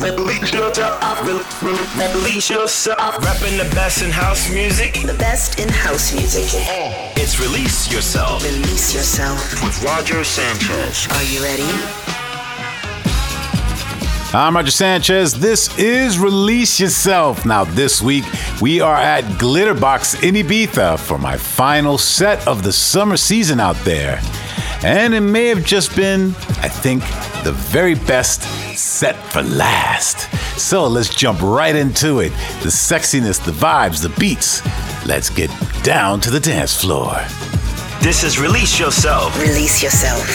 Release yourself. Release yourself. Rapping the best in house music. The best in house music. Oh. It's Release Yourself Release yourself. with Roger Sanchez. Are you ready? I'm Roger Sanchez. This is Release Yourself. Now, this week we are at Glitterbox in Ibiza for my final set of the summer season out there. And it may have just been, I think, the very best set for last. So let's jump right into it. The sexiness, the vibes, the beats. Let's get down to the dance floor. This is Release Yourself. Release yourself.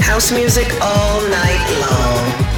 House music all night long.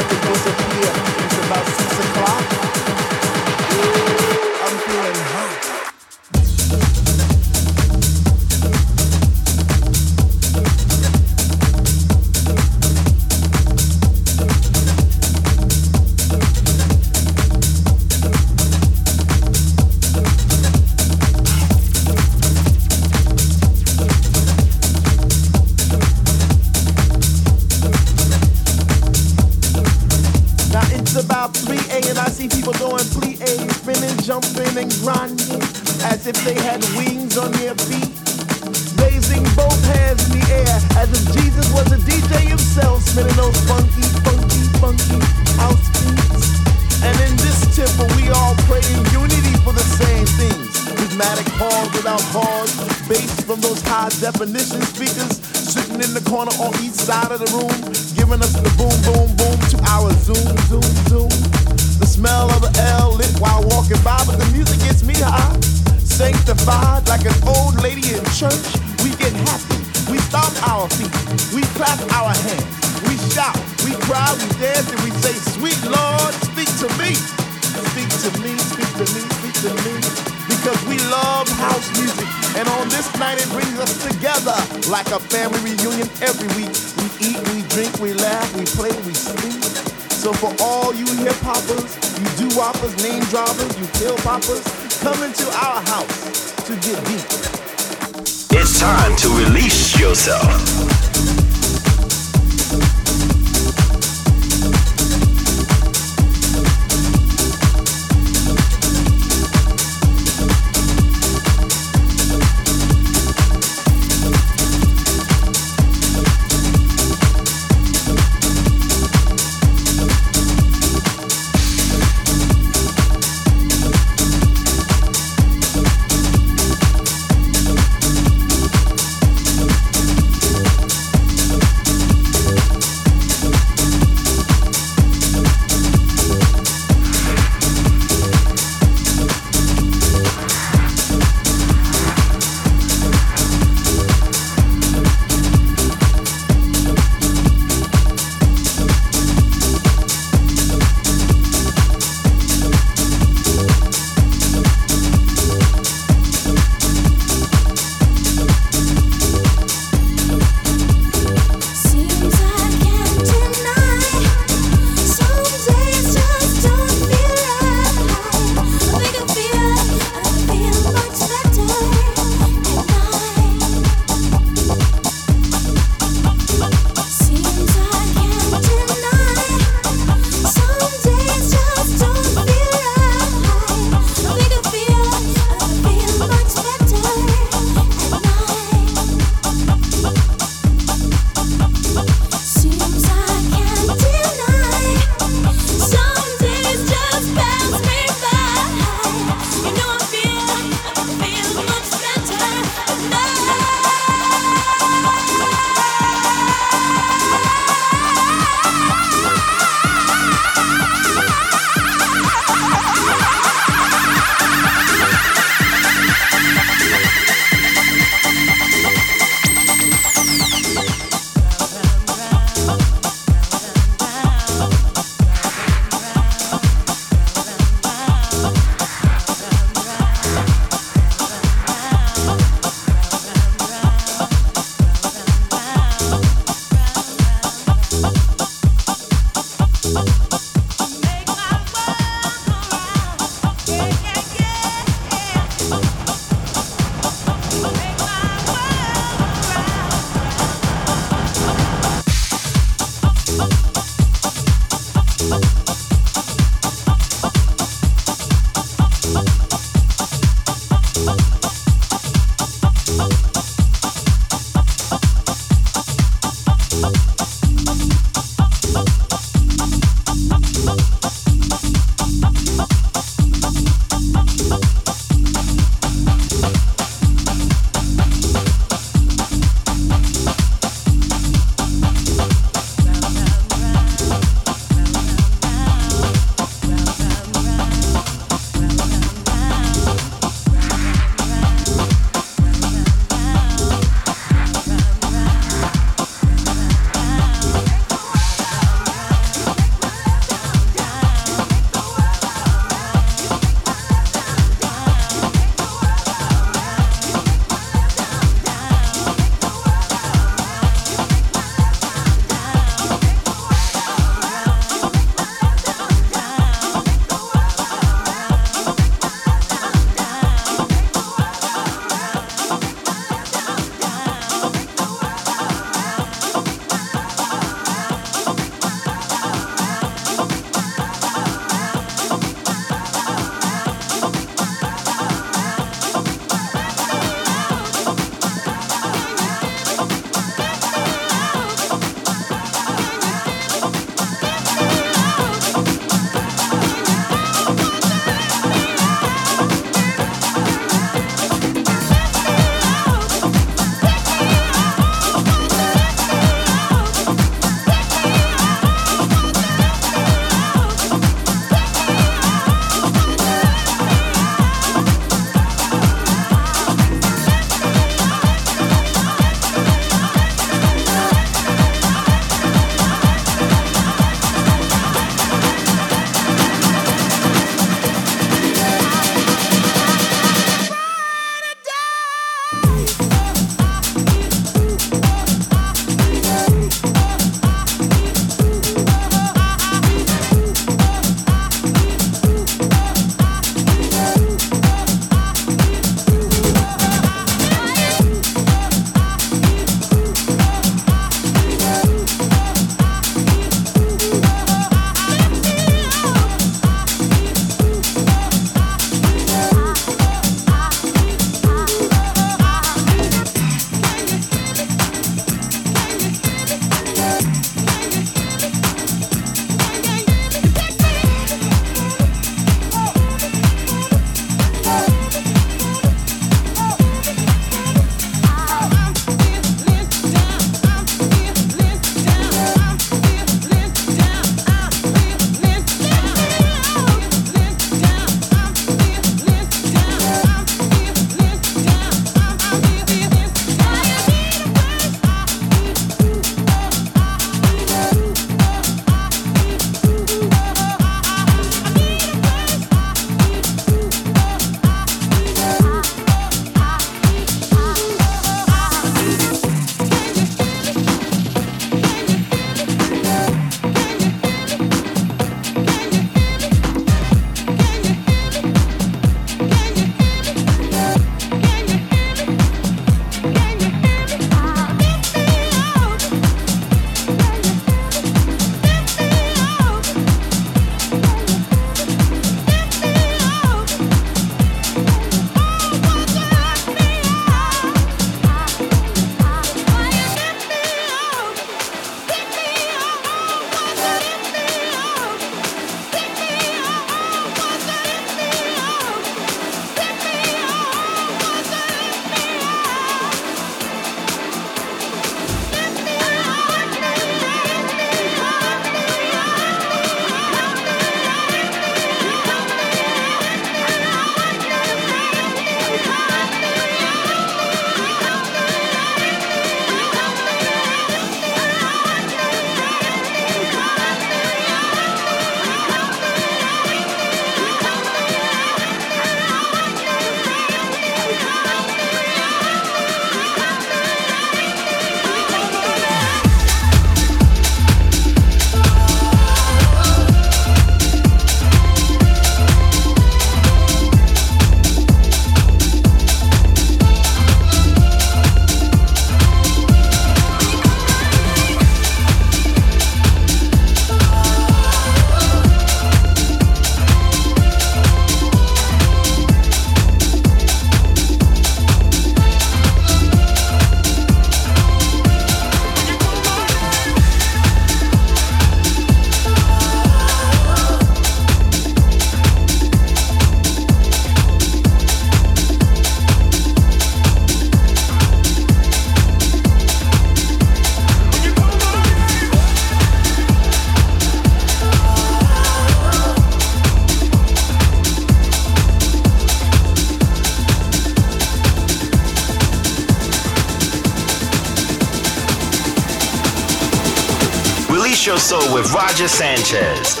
Roger Sanchez.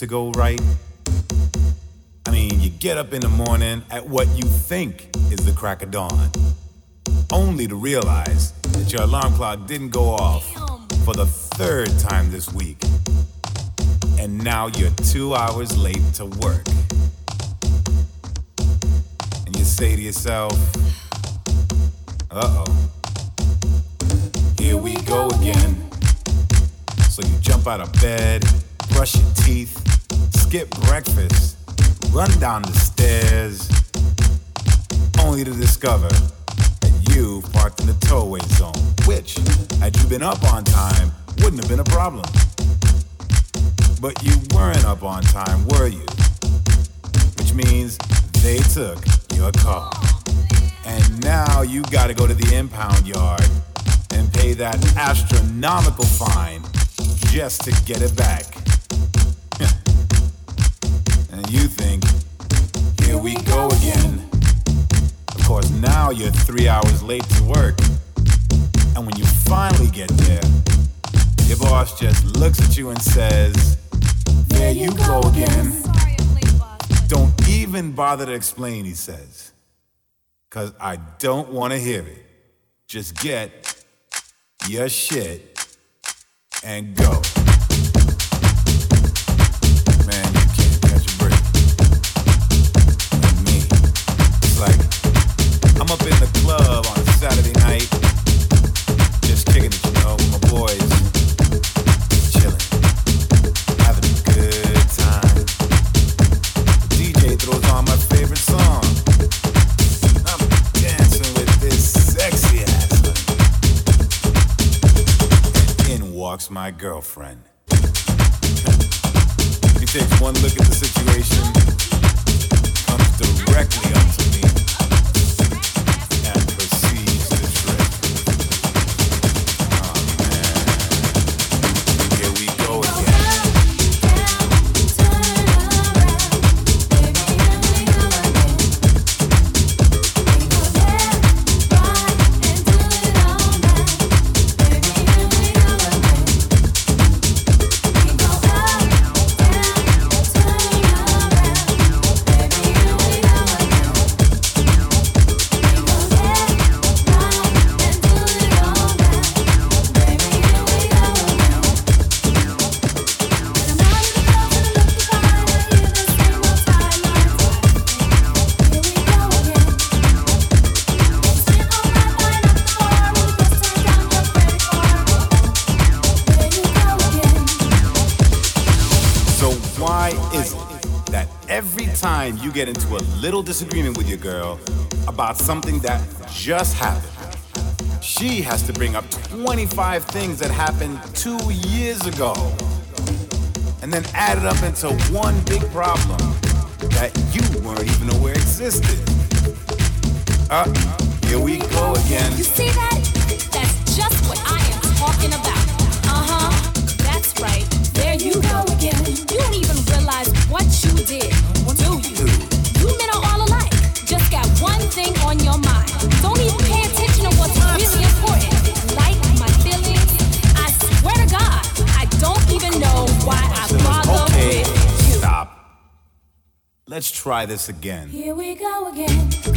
To go right? I mean, you get up in the morning at what you think is the crack of dawn, only to realize that your alarm clock didn't go off for the third time this week. And now you're two hours late to work. And you say to yourself, now you gotta go to the impound yard and pay that astronomical fine just to get it back. and you think, here we go again. Of course, now you're three hours late to work. And when you finally get there, your boss just looks at you and says, There you go again. Don't even bother to explain, he says. Cause I don't wanna hear it. Just get your shit and go. My girlfriend. He takes one look at the situation, little disagreement with your girl about something that just happened, she has to bring up 25 things that happened two years ago and then add it up into one big problem that you weren't even aware existed? Uh, here we go again. Try this again. Here we go again.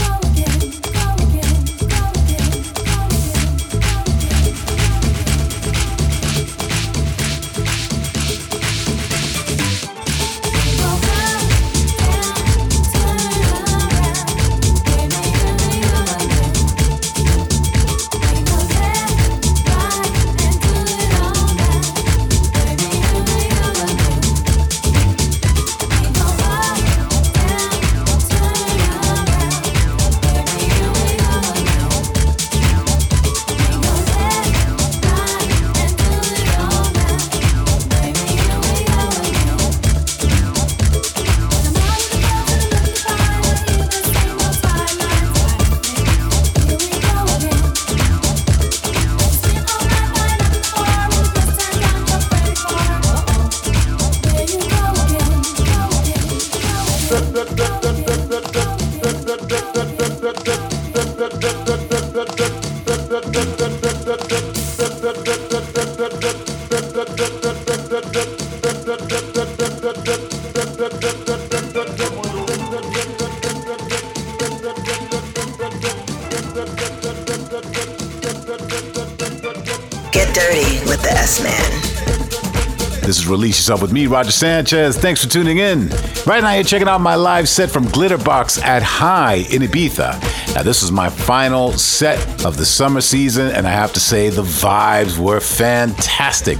Release Yourself with me, Roger Sanchez. Thanks for tuning in. Right now, you're checking out my live set from Glitterbox at High in Ibiza. Now, this is my final set of the summer season, and I have to say, the vibes were fantastic.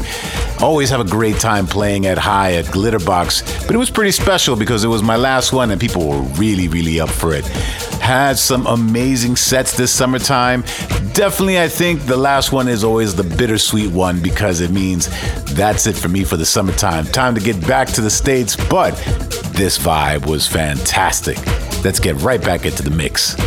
Always have a great time playing at High at Glitterbox, but it was pretty special because it was my last one, and people were really, really up for it had some amazing sets this summertime. Definitely, I think the last one is always the bittersweet one because it means that's it for me for the summertime. Time to get back to the States, but this vibe was fantastic. Let's get right back into the mix.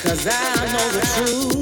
Because I know the truth.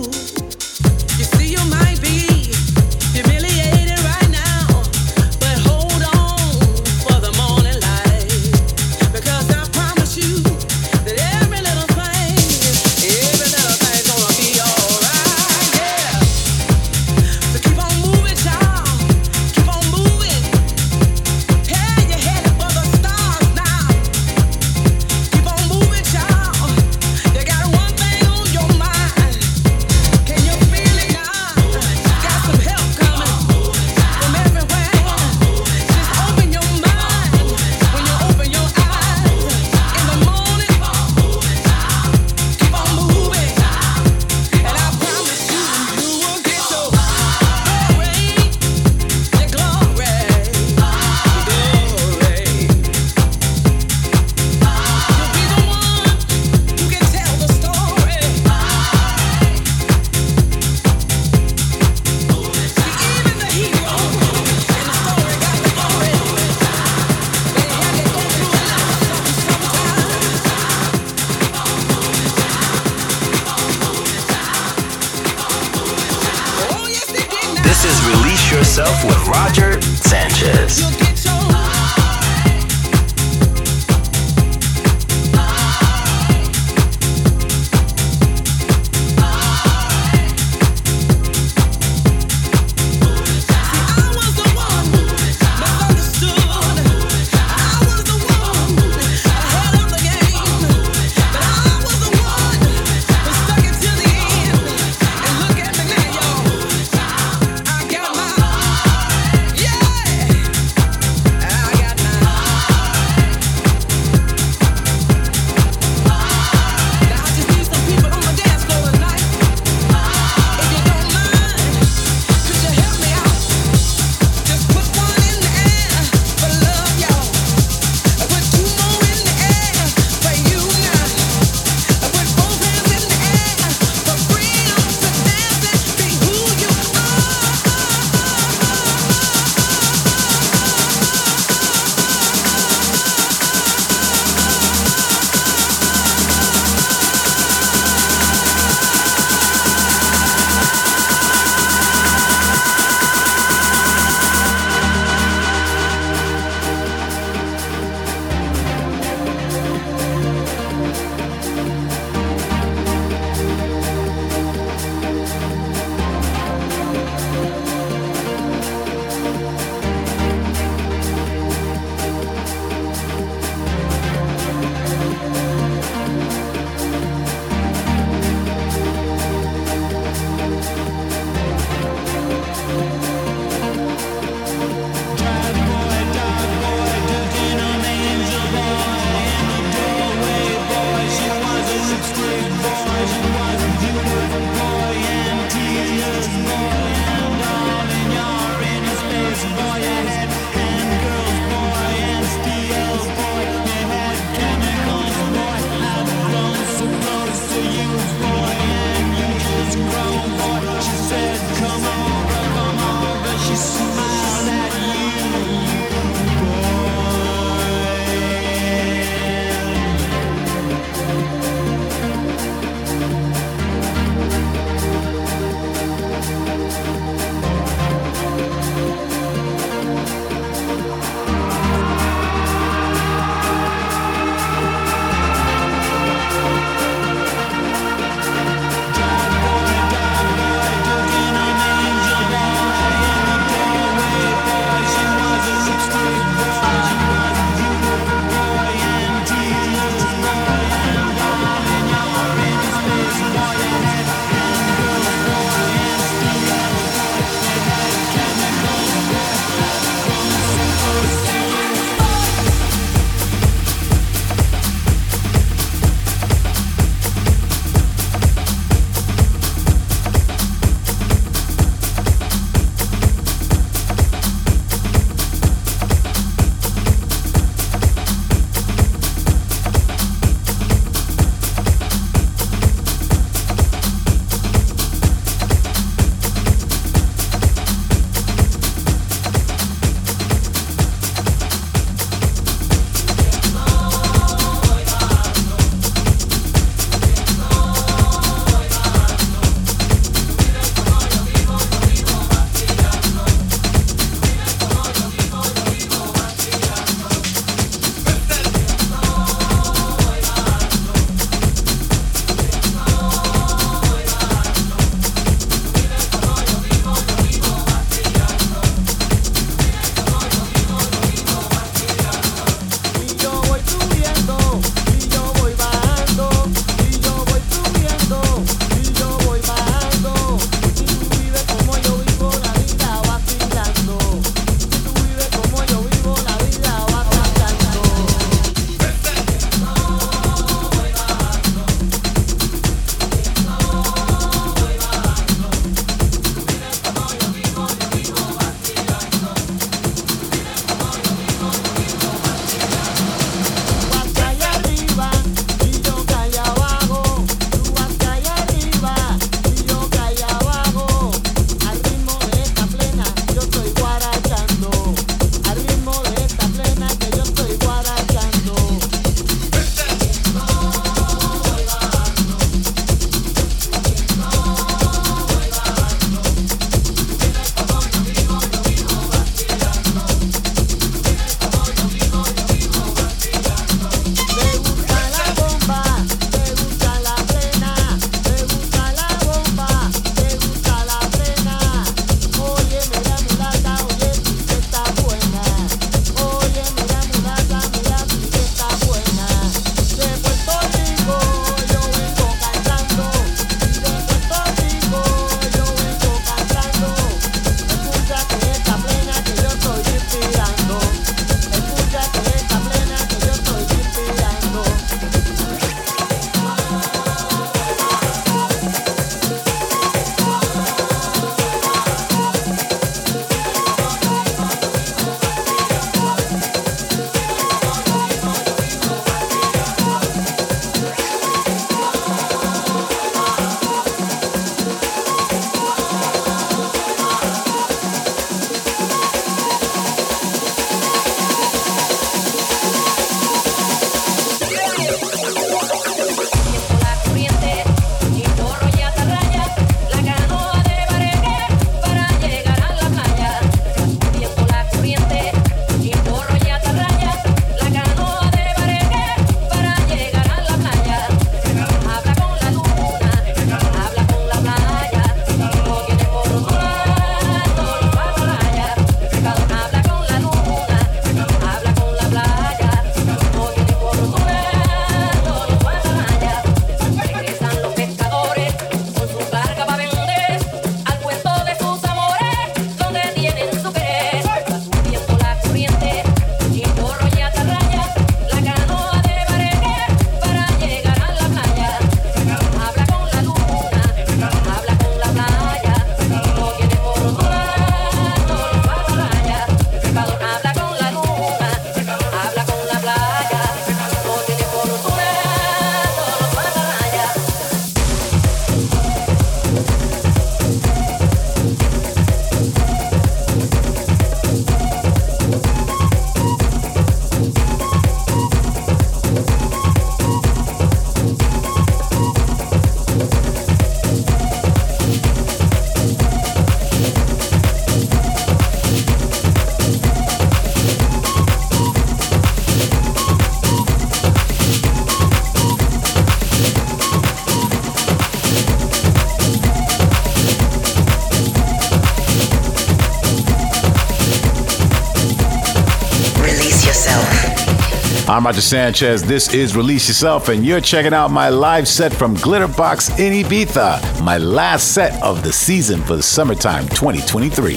I'm Roger Sanchez. This is Release Yourself, and you're checking out my live set from Glitterbox in Ibiza, my last set of the season for the summertime 2023.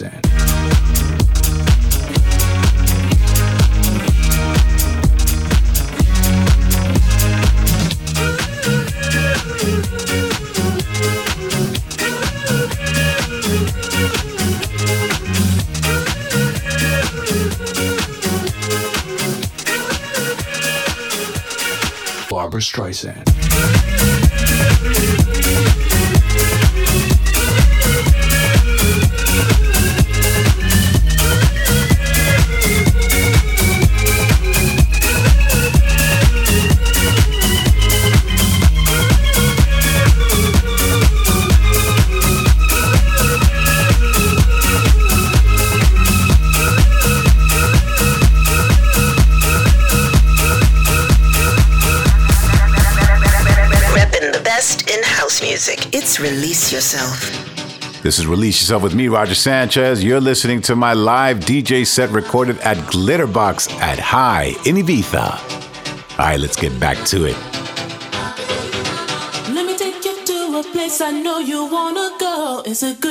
Streisand. Barbra Streisand. Yourself. This is Release Yourself with me, Roger Sanchez. You're listening to my live DJ set recorded at Glitterbox at High in Ibiza. All right, let's get back to it. Let me take you to a place I know you wanna go. It's a good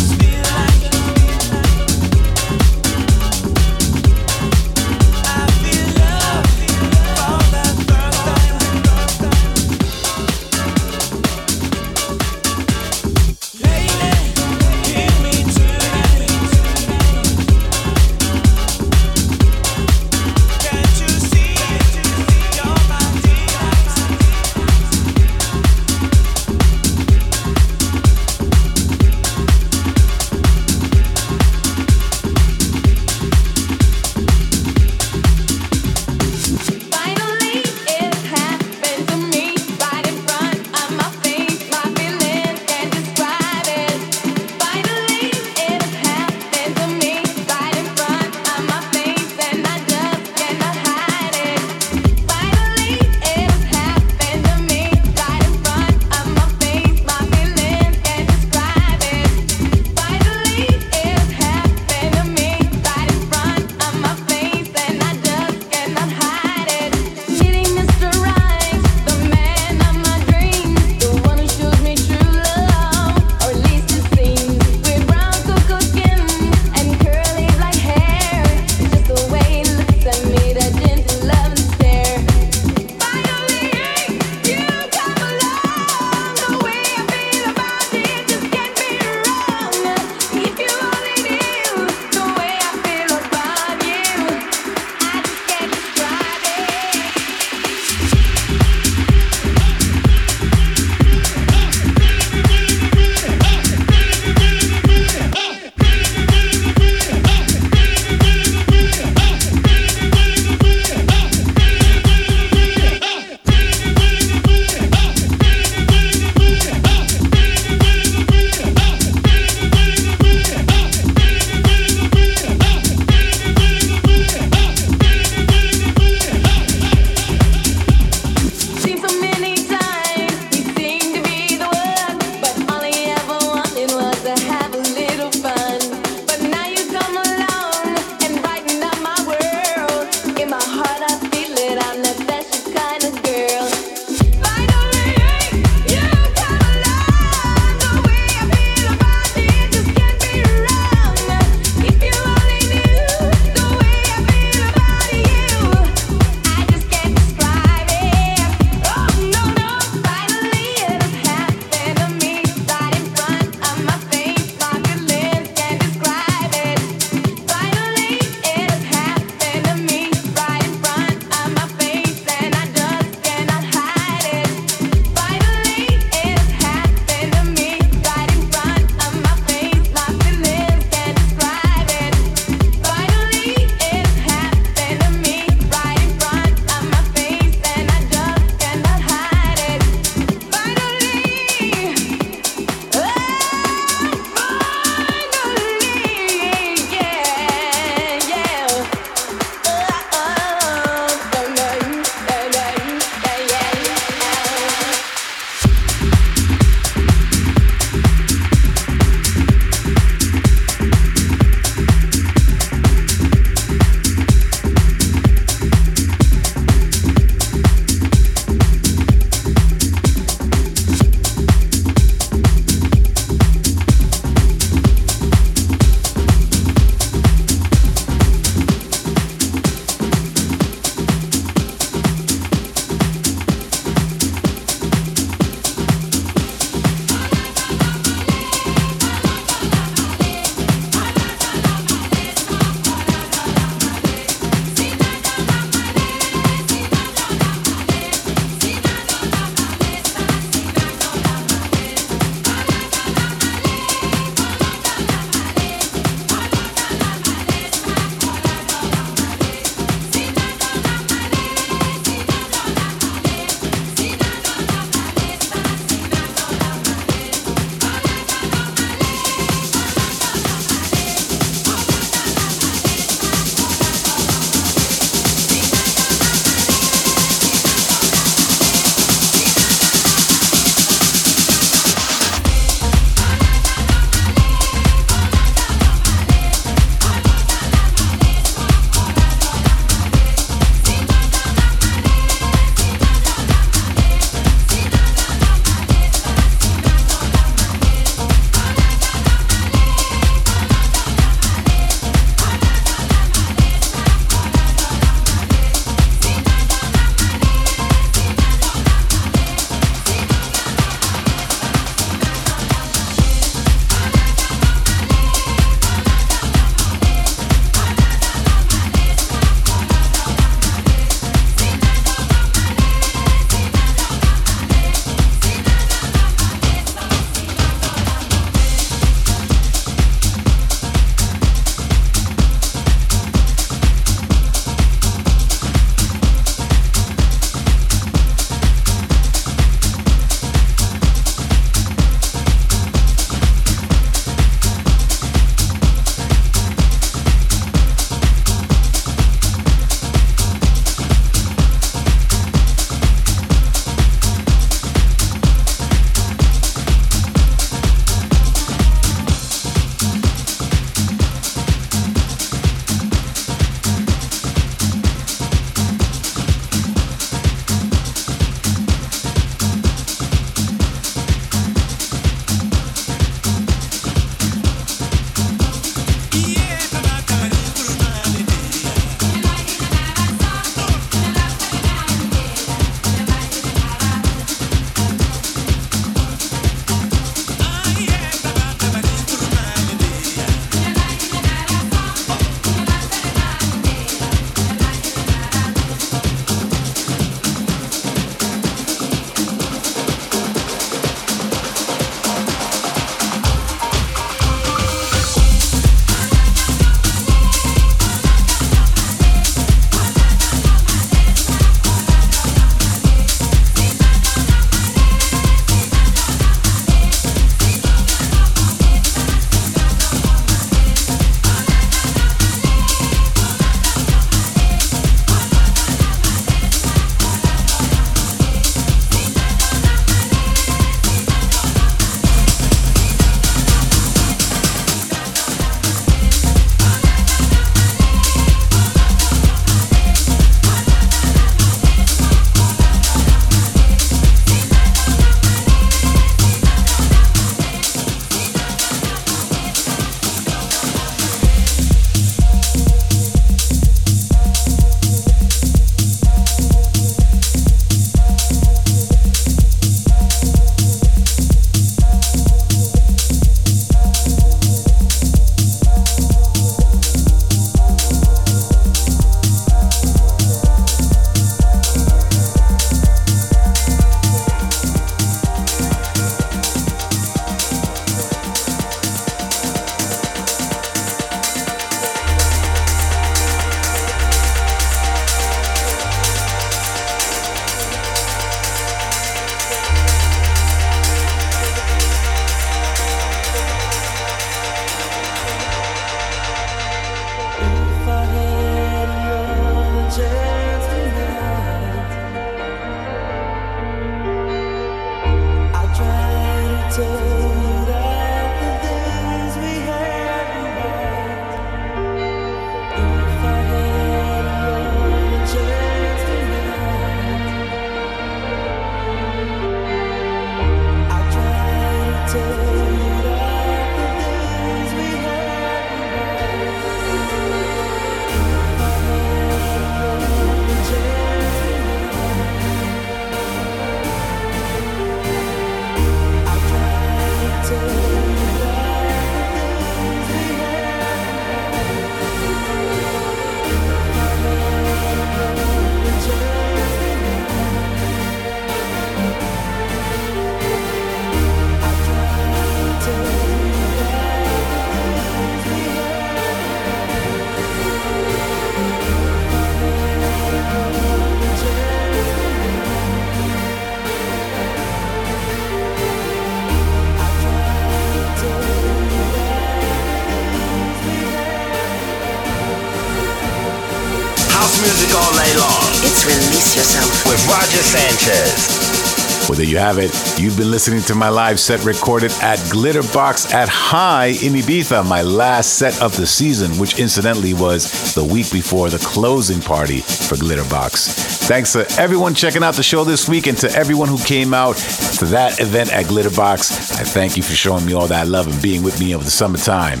you have it. You've been listening to my live set recorded at Glitterbox at High in Ibiza, my last set of the season, which incidentally was the week before the closing party for Glitterbox. Thanks to everyone checking out the show this week and to everyone who came out to that event at Glitterbox. I thank you for showing me all that love and being with me over the summertime.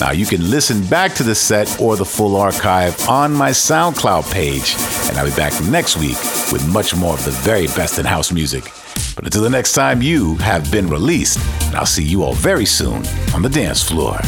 Now, you can listen back to the set or the full archive on my SoundCloud page, and I'll be back next week with much more of the very best in house music. But until the next time, you have been released, and I'll see you all very soon on the dance floor.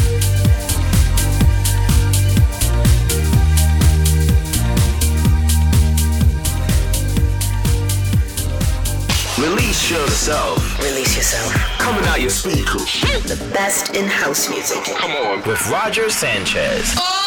Release yourself. Release Yourself. Coming out your speakers. The best in house music. Come on. With Roger Sanchez. Oh!